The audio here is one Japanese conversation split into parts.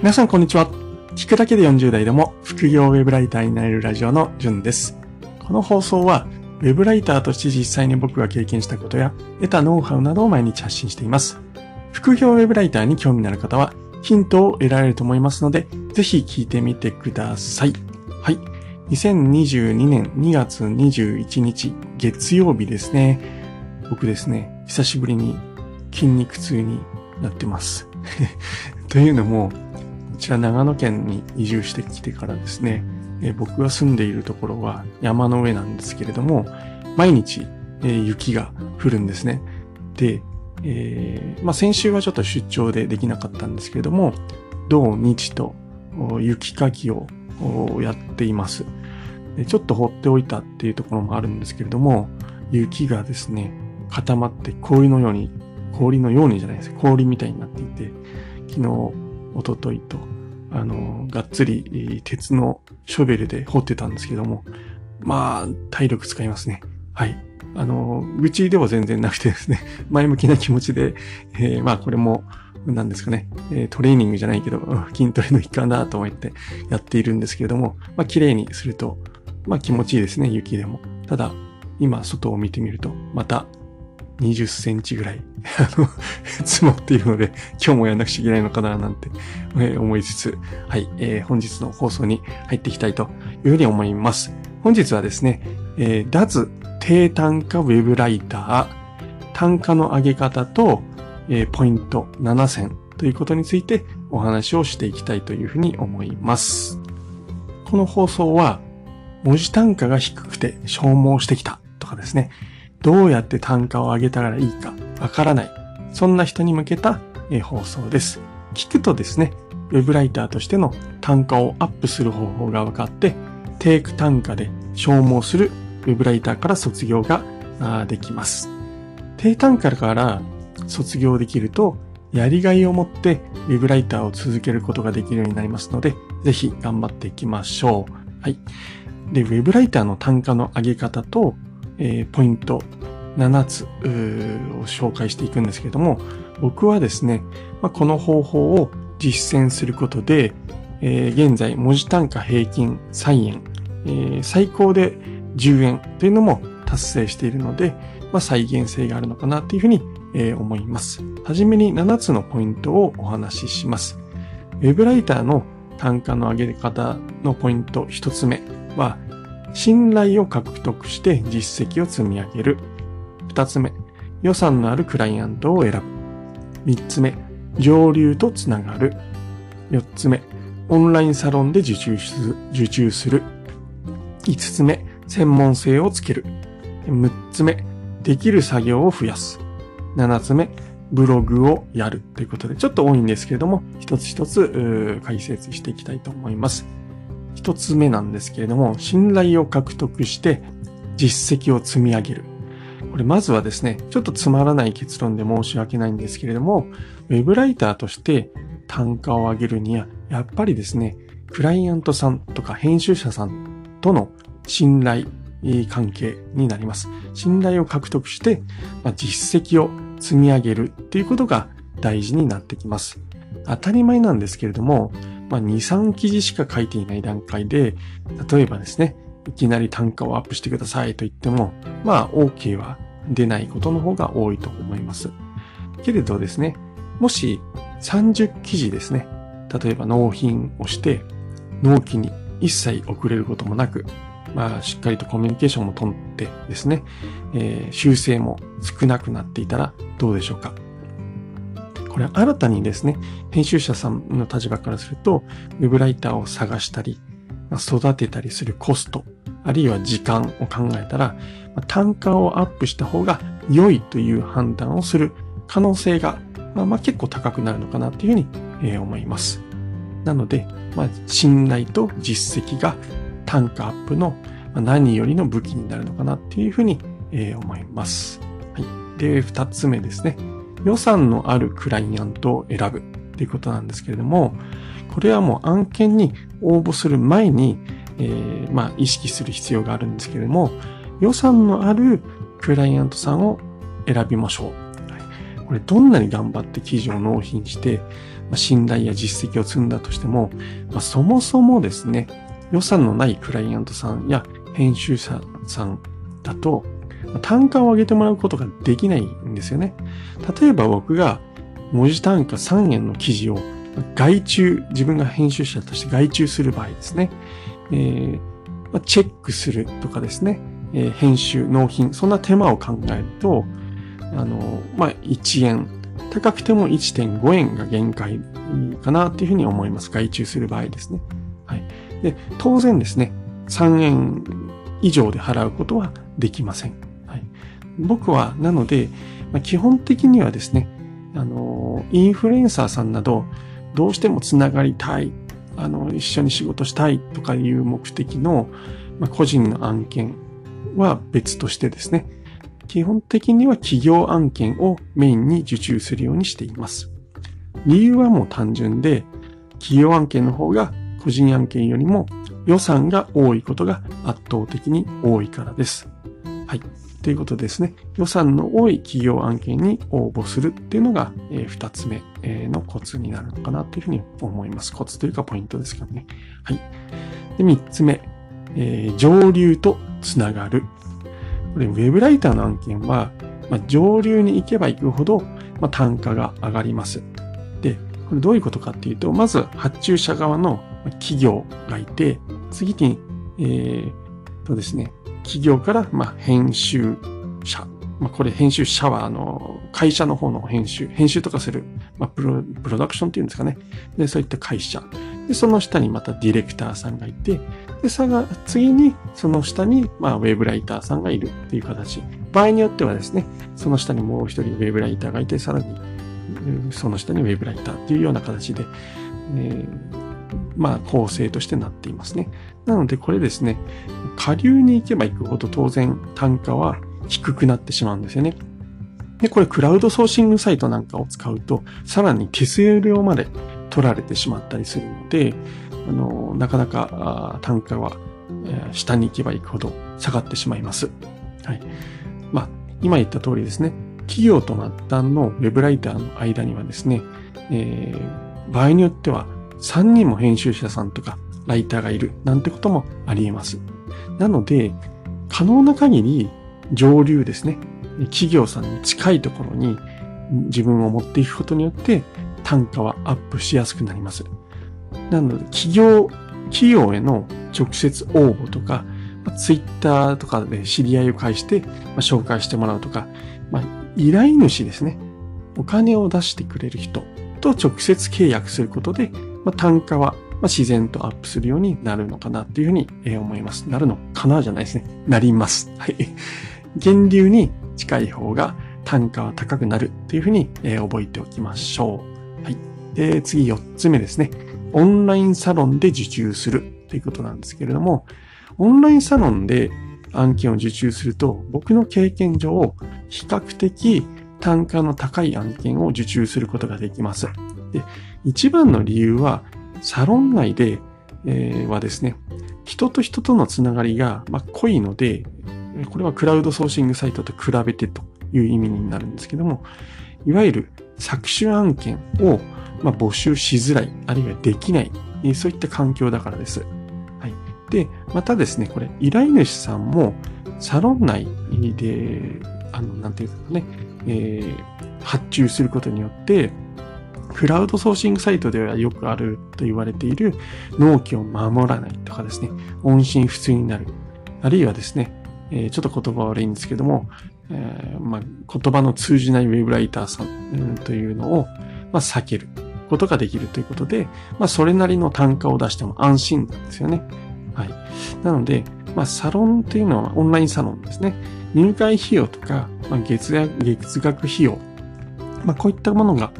皆さんこんにちは。聞くだけで40代でも副業ウェブライターになれるラジオのじゅんです。この放送はウェブライターとして実際に僕が経験したことや得たノウハウなどを毎日発信しています。副業ウェブライターに興味のある方はヒントを得られると思いますので、ぜひ聞いてみてください。はい。2022年2月21日月曜日ですね。僕ですね、久しぶりに筋肉痛になってます。というのも、ちら長野県に移住してきてからですね、え僕が住んでいるところは山の上なんですけれども、毎日、え雪が降るんですね。で、えー、まあ、先週はちょっと出張でできなかったんですけれども、土日と雪かきをやっています。ちょっと放っておいたっていうところもあるんですけれども、雪がですね、固まって氷のように、氷のようにじゃないです。氷みたいになっていて、昨日、おとといと、あの、がっつり鉄のショベルで掘ってたんですけども、まあ、体力使いますね。はい。あの、愚痴では全然なくてですね、前向きな気持ちで、えー、まあこれも、何ですかね、え、トレーニングじゃないけど、筋トレの一環だと思ってやっているんですけれども、まあ綺麗にすると、まあ気持ちいいですね、雪でも。ただ、今外を見てみると、また20センチぐらい、あの、積もっているので、今日もやんなくちゃいけないのかななんて、え、思いつつ、はい、えー、本日の放送に入っていきたいというふうに思います。本日はですね、えー、脱低単価ウェブライター、単価の上げ方と、えー、ポイント7選ということについてお話をしていきたいというふうに思います。この放送は、文字単価が低くて消耗してきたとかですね、どうやって単価を上げたらいいかわからない。そんな人に向けた放送です。聞くとですね、ウェブライターとしての単価をアップする方法が分かって、低単価で消耗するウェブライターから卒業ができます。低単価から卒業できると、やりがいを持ってウェブライターを続けることができるようになりますので、ぜひ頑張っていきましょう。はい。で、ウェブライターの単価の上げ方と、えー、ポイント7つを紹介していくんですけれども、僕はですね、まあ、この方法を実践することで、えー、現在文字単価平均3円、えー、最高で10円というのも達成しているので、まあ、再現性があるのかなというふうに、えー、思います。はじめに7つのポイントをお話しします。ウェブライターの単価の上げ方のポイント1つ目は、信頼を獲得して実績を積み上げる。二つ目、予算のあるクライアントを選ぶ。三つ目、上流とつながる。四つ目、オンラインサロンで受注受注する。五つ目、専門性をつける。六つ目、できる作業を増やす。七つ目、ブログをやるということで、ちょっと多いんですけれども、一つ一つ解説していきたいと思います。一つ目なんですけれども、信頼を獲得して実績を積み上げる。これまずはですね、ちょっとつまらない結論で申し訳ないんですけれども、ウェブライターとして単価を上げるには、やっぱりですね、クライアントさんとか編集者さんとの信頼関係になります。信頼を獲得して、まあ、実績を積み上げるっていうことが大事になってきます。当たり前なんですけれども、まあ、2、3記事しか書いていない段階で、例えばですね、いきなり単価をアップしてくださいと言っても、まあ、OK は出ないことの方が多いと思います。けれどですね、もし30記事ですね、例えば納品をして、納期に一切遅れることもなく、まあ、しっかりとコミュニケーションも取ってですね、えー、修正も少なくなっていたらどうでしょうか。これ新たにですね、編集者さんの立場からすると、ウェブライターを探したり、育てたりするコスト、あるいは時間を考えたら、単価をアップした方が良いという判断をする可能性が、まあ、まあ結構高くなるのかなというふうに、え思います。なので、まあ、信頼と実績が単価アップの何よりの武器になるのかなっていうふうに、え思います。はい。で、二つ目ですね。予算のあるクライアントを選ぶっていうことなんですけれども、これはもう案件に応募する前に、えー、まあ意識する必要があるんですけれども、予算のあるクライアントさんを選びましょう。これどんなに頑張って記事を納品して、まあ、信頼や実績を積んだとしても、まあ、そもそもですね、予算のないクライアントさんや編集者さんだと、単価を上げてもらうことができないんですよね。例えば僕が文字単価3円の記事を外注、自分が編集者として外注する場合ですね。えーまあ、チェックするとかですね、えー、編集、納品、そんな手間を考えると、あの、まあ、1円、高くても1.5円が限界かなっていうふうに思います。外注する場合ですね。はい。で、当然ですね、3円以上で払うことはできません。僕は、なので、まあ、基本的にはですね、あの、インフルエンサーさんなど、どうしてもつながりたい、あの、一緒に仕事したいとかいう目的の、まあ、個人の案件は別としてですね、基本的には企業案件をメインに受注するようにしています。理由はもう単純で、企業案件の方が個人案件よりも予算が多いことが圧倒的に多いからです。はい。ということですね。予算の多い企業案件に応募するっていうのが、えー、2つ目のコツになるのかなというふうに思います。コツというかポイントですからね。はい。で、3つ目、えー、上流とつながる。これ、ウェブライターの案件は、まあ、上流に行けば行くほど、まあ、単価が上がります。で、これどういうことかっていうと、まず発注者側の企業がいて、次に、えー、とですね、企業から、ま、編集者。まあ、これ編集者は、あの、会社の方の編集、編集とかする、まあ、プロ、プロダクションっていうんですかね。で、そういった会社。で、その下にまたディレクターさんがいて、で、さが、次に、その下に、まあ、ウェブライターさんがいるっていう形。場合によってはですね、その下にもう一人ウェブライターがいて、さらに、その下にウェブライターっていうような形で、えー、まあ、構成としてなっていますね。なので、これですね、下流に行けば行くほど当然単価は低くなってしまうんですよね。で、これクラウドソーシングサイトなんかを使うと、さらに手数料まで取られてしまったりするので、あの、なかなか単価は下に行けば行くほど下がってしまいます。はい。まあ、今言った通りですね、企業と末端のウェブライターの間にはですね、えー、場合によっては3人も編集者さんとかライターがいるなんてこともあり得ます。なので、可能な限り上流ですね。企業さんに近いところに自分を持っていくことによって単価はアップしやすくなります。なので、企業、企業への直接応募とか、ツイッターとかで知り合いを介して、紹介してもらうとか、まあ、依頼主ですね。お金を出してくれる人と直接契約することで、まあ、単価は自然とアップするようになるのかなっていうふうに思います。なるのかなじゃないですね。なります。はい。源流に近い方が単価は高くなるっていうふうに覚えておきましょう。はい。で、次4つ目ですね。オンラインサロンで受注するということなんですけれども、オンラインサロンで案件を受注すると、僕の経験上、比較的単価の高い案件を受注することができます。で、一番の理由は、サロン内で、えー、はですね、人と人とのつながりが、まあ、濃いので、これはクラウドソーシングサイトと比べてという意味になるんですけども、いわゆる搾取案件を、まあ、募集しづらい、あるいはできない、そういった環境だからです。はい。で、またですね、これ、依頼主さんも、サロン内で、あの、なんていうかね、えー、発注することによって、クラウドソーシングサイトではよくあると言われている納期を守らないとかですね、音信不通になる。あるいはですね、え、ちょっと言葉悪いんですけども、えー、まあ、言葉の通じないウェブライターさん、うん、というのを、まあ、避けることができるということで、まあ、それなりの単価を出しても安心なんですよね。はい。なので、まあ、サロンっていうのはオンラインサロンですね。入会費用とか、まあ、月月額費用、まあ、こういったものが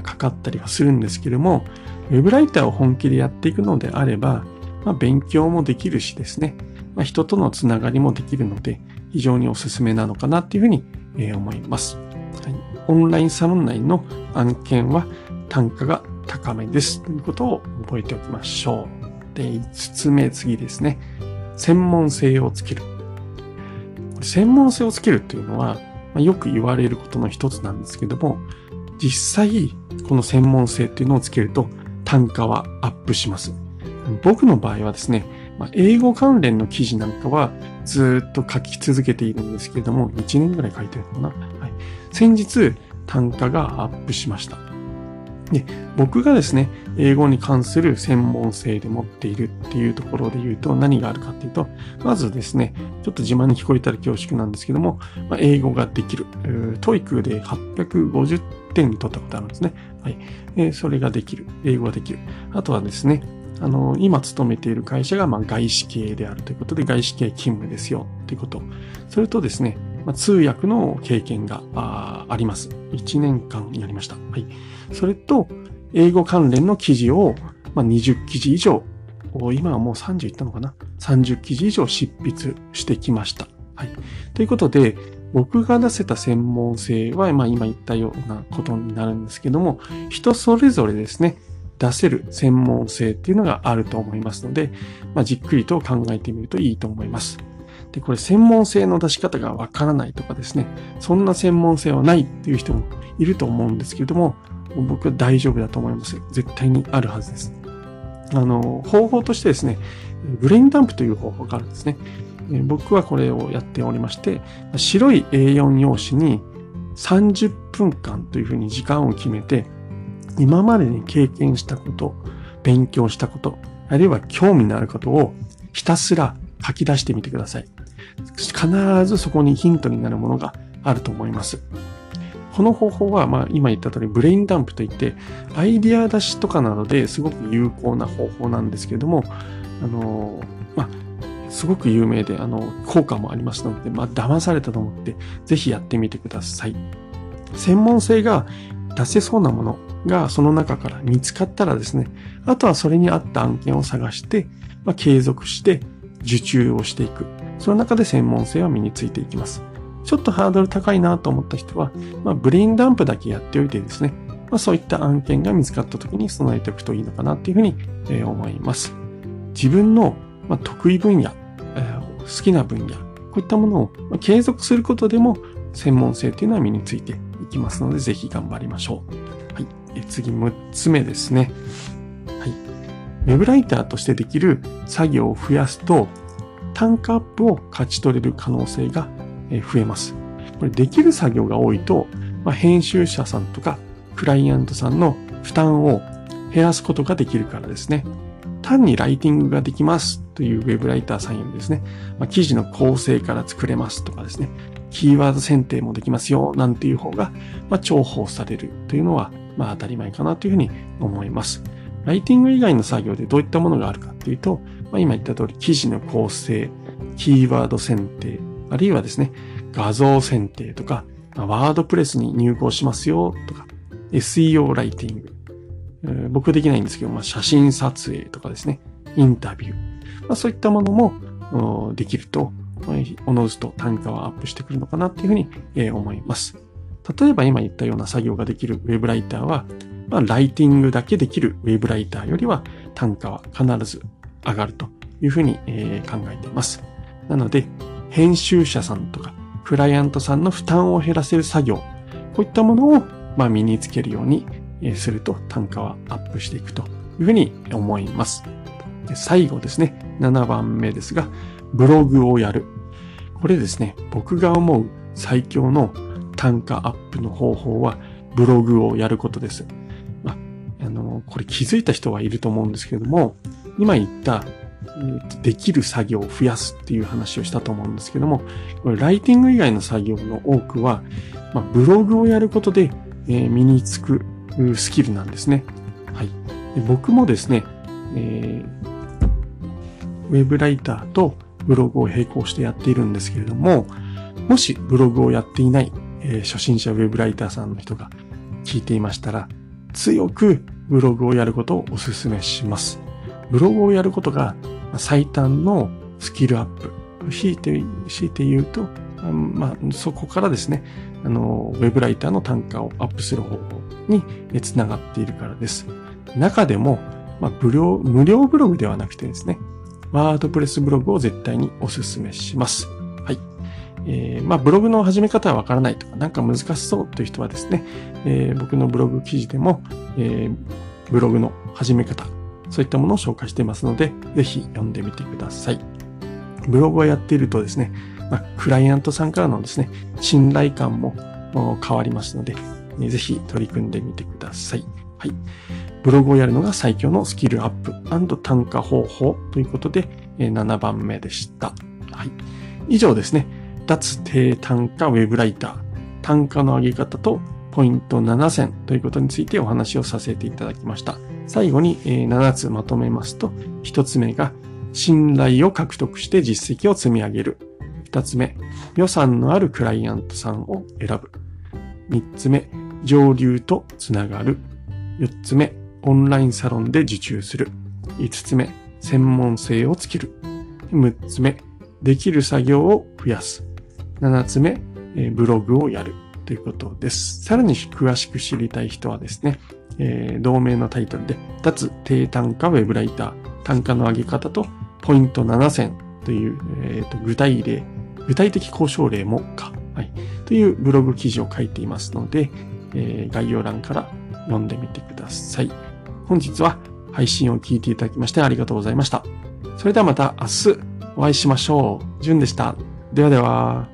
かかったりはするんですけども、ウェブライターを本気でやっていくのであれば、まあ、勉強もできるしですね、まあ、人とのつながりもできるので、非常におすすめなのかなっていうふうに思います。はい、オンラインサロン内の案件は単価が高めです。ということを覚えておきましょう。で、5つ目次ですね。専門性をつける。専門性をつけるというのは、まあ、よく言われることの一つなんですけども、実際、この専門性っていうのをつけると単価はアップします。僕の場合はですね、まあ、英語関連の記事なんかはずっと書き続けているんですけれども、1年ぐらい書いてるのかな。はい、先日、単価がアップしました。で、僕がですね、英語に関する専門性で持っているっていうところで言うと何があるかっていうと、まずですね、ちょっと自慢に聞こえたら恐縮なんですけども、まあ、英語ができる。 TOEIC で850点取ったことあるんですね。はい。え、それができる。英語ができる。あとはですね、あの、今勤めている会社が、まあ、外資系であるということで、外資系勤務ですよ、ということ。それとですね、まあ、通訳の経験があります。1年間やりました。はい。それと、英語関連の記事を、まあ、20記事以上、今はもう30いったのかな ?30 記事以上執筆してきました。はい。ということで、僕が出せた専門性は、まあ今言ったようなことになるんですけども、人それぞれですね、出せる専門性っていうのがあると思いますので、まあ、じっくりと考えてみるといいと思います。で、これ専門性の出し方がわからないとかですね、そんな専門性はないっていう人もいると思うんですけれども、僕は大丈夫だと思います。絶対にあるはずです。あの、方法としてですね、ブレインダンプという方法があるんですね。僕はこれをやっておりまして、白い A4 用紙に30分間というふうに時間を決めて、今までに経験したこと、勉強したこと、あるいは興味のあることをひたすら書き出してみてください。必ずそこにヒントになるものがあると思います。この方法は、まあ、今言った通り、ブレインダンプといって、アイディア出しとかなどですごく有効な方法なんですけれども、あの、まあ、すごく有名で、あの、効果もありますので、まあ、騙されたと思って、ぜひやってみてください。専門性が出せそうなものがその中から見つかったらですね、あとはそれに合った案件を探して、まあ、継続して受注をしていく。その中で専門性は身についていきます。ちょっとハードル高いなと思った人は、まあ、ブレインダンプだけやっておいてですね、まあ、そういった案件が見つかった時に備えておくといいのかなっていうふうに、え思います。自分の、ま得意分野、好きな分野、こういったものを、継続することでも専門性っていうのは身についていきますので、ぜひ頑張りましょう。はい。え次、6つ目ですね。はい。ウェブライターとしてできる作業を増やすと、単価アップを勝ち取れる可能性が増えます。これできる作業が多いと、まあ、編集者さんとかクライアントさんの負担を減らすことができるからですね。単にライティングができますというウェブライターさんよりですね、まあ、記事の構成から作れますとかですね、キーワード選定もできますよなんていう方が、まあ、重宝されるというのは、まあ当たり前かなというふうに思います。ライティング以外の作業でどういったものがあるかっていうと、まあ、今言った通り記事の構成、キーワード選定、あるいはですね、画像選定とか、ワードプレスに入稿しますよとか、SEO ライティング。僕できないんですけど、まあ、写真撮影とかですね、インタビュー。まあ、そういったものもできると、おのずと単価はアップしてくるのかなっていうふうに思います。例えば今言ったような作業ができるウェブライターは、まあ、ライティングだけできるウェブライターよりは単価は必ず上がるというふうに考えています。なので、編集者さんとか、クライアントさんの負担を減らせる作業、こういったものを、まあ、身につけるようにすると単価はアップしていくというふうに思います。で最後ですね、7番目ですが、ブログをやる。これですね、僕が思う最強の単価アップの方法は、ブログをやることです。まあ、あの、これ気づいた人はいると思うんですけれども、今言ったできる作業を増やすっていう話をしたと思うんですけども、これライティング以外の作業の多くは、まあ、ブログをやることで、え、身につくスキルなんですね。はい。で僕もですね、えー、ウェブライターとブログを並行してやっているんですけれども、もしブログをやっていない、えー、初心者ウェブライターさんの人が聞いていましたら、強くブログをやることをお勧めします。ブログをやることが最短のスキルアップ。強いて、強いて言うと、まあ、そこからですね、あの、ウェブライターの単価をアップする方法につながっているからです。中でも、まあ、無料、無料ブログではなくてですね、ワードプレスブログを絶対にお勧めします。はい。えー、まあ、ブログの始め方はわからないとか、なんか難しそうという人はですね、えー、僕のブログ記事でも、えー、ブログの始め方、そういったものを紹介していますので、ぜひ読んでみてください。ブログをやっているとですね、まあ、クライアントさんからのですね、信頼感も変わりますので、ぜひ取り組んでみてください。はい。ブログをやるのが最強のスキルアップ単価方法ということで、7番目でした。はい。以上ですね。脱低単価ウェブライター、単価の上げ方とポイント7選ということについてお話をさせていただきました。最後に7つまとめますと、1つ目が信頼を獲得して実績を積み上げる。2つ目、予算のあるクライアントさんを選ぶ。3つ目、上流とつながる。4つ目、オンラインサロンで受注する。5つ目、専門性をつける。6つ目、できる作業を増やす。7つ目、ブログをやるということです。さらに詳しく知りたい人はですね、えー、同名のタイトルで、脱低単価ウェブライター、単価の上げ方とポイント7選という、えーと、具体例、具体的交渉例もか、はい、というブログ記事を書いていますので、えー、概要欄から読んでみてください。本日は配信を聞いていただきましてありがとうございました。それではまた明日お会いしましょう。じゅんでした。ではでは。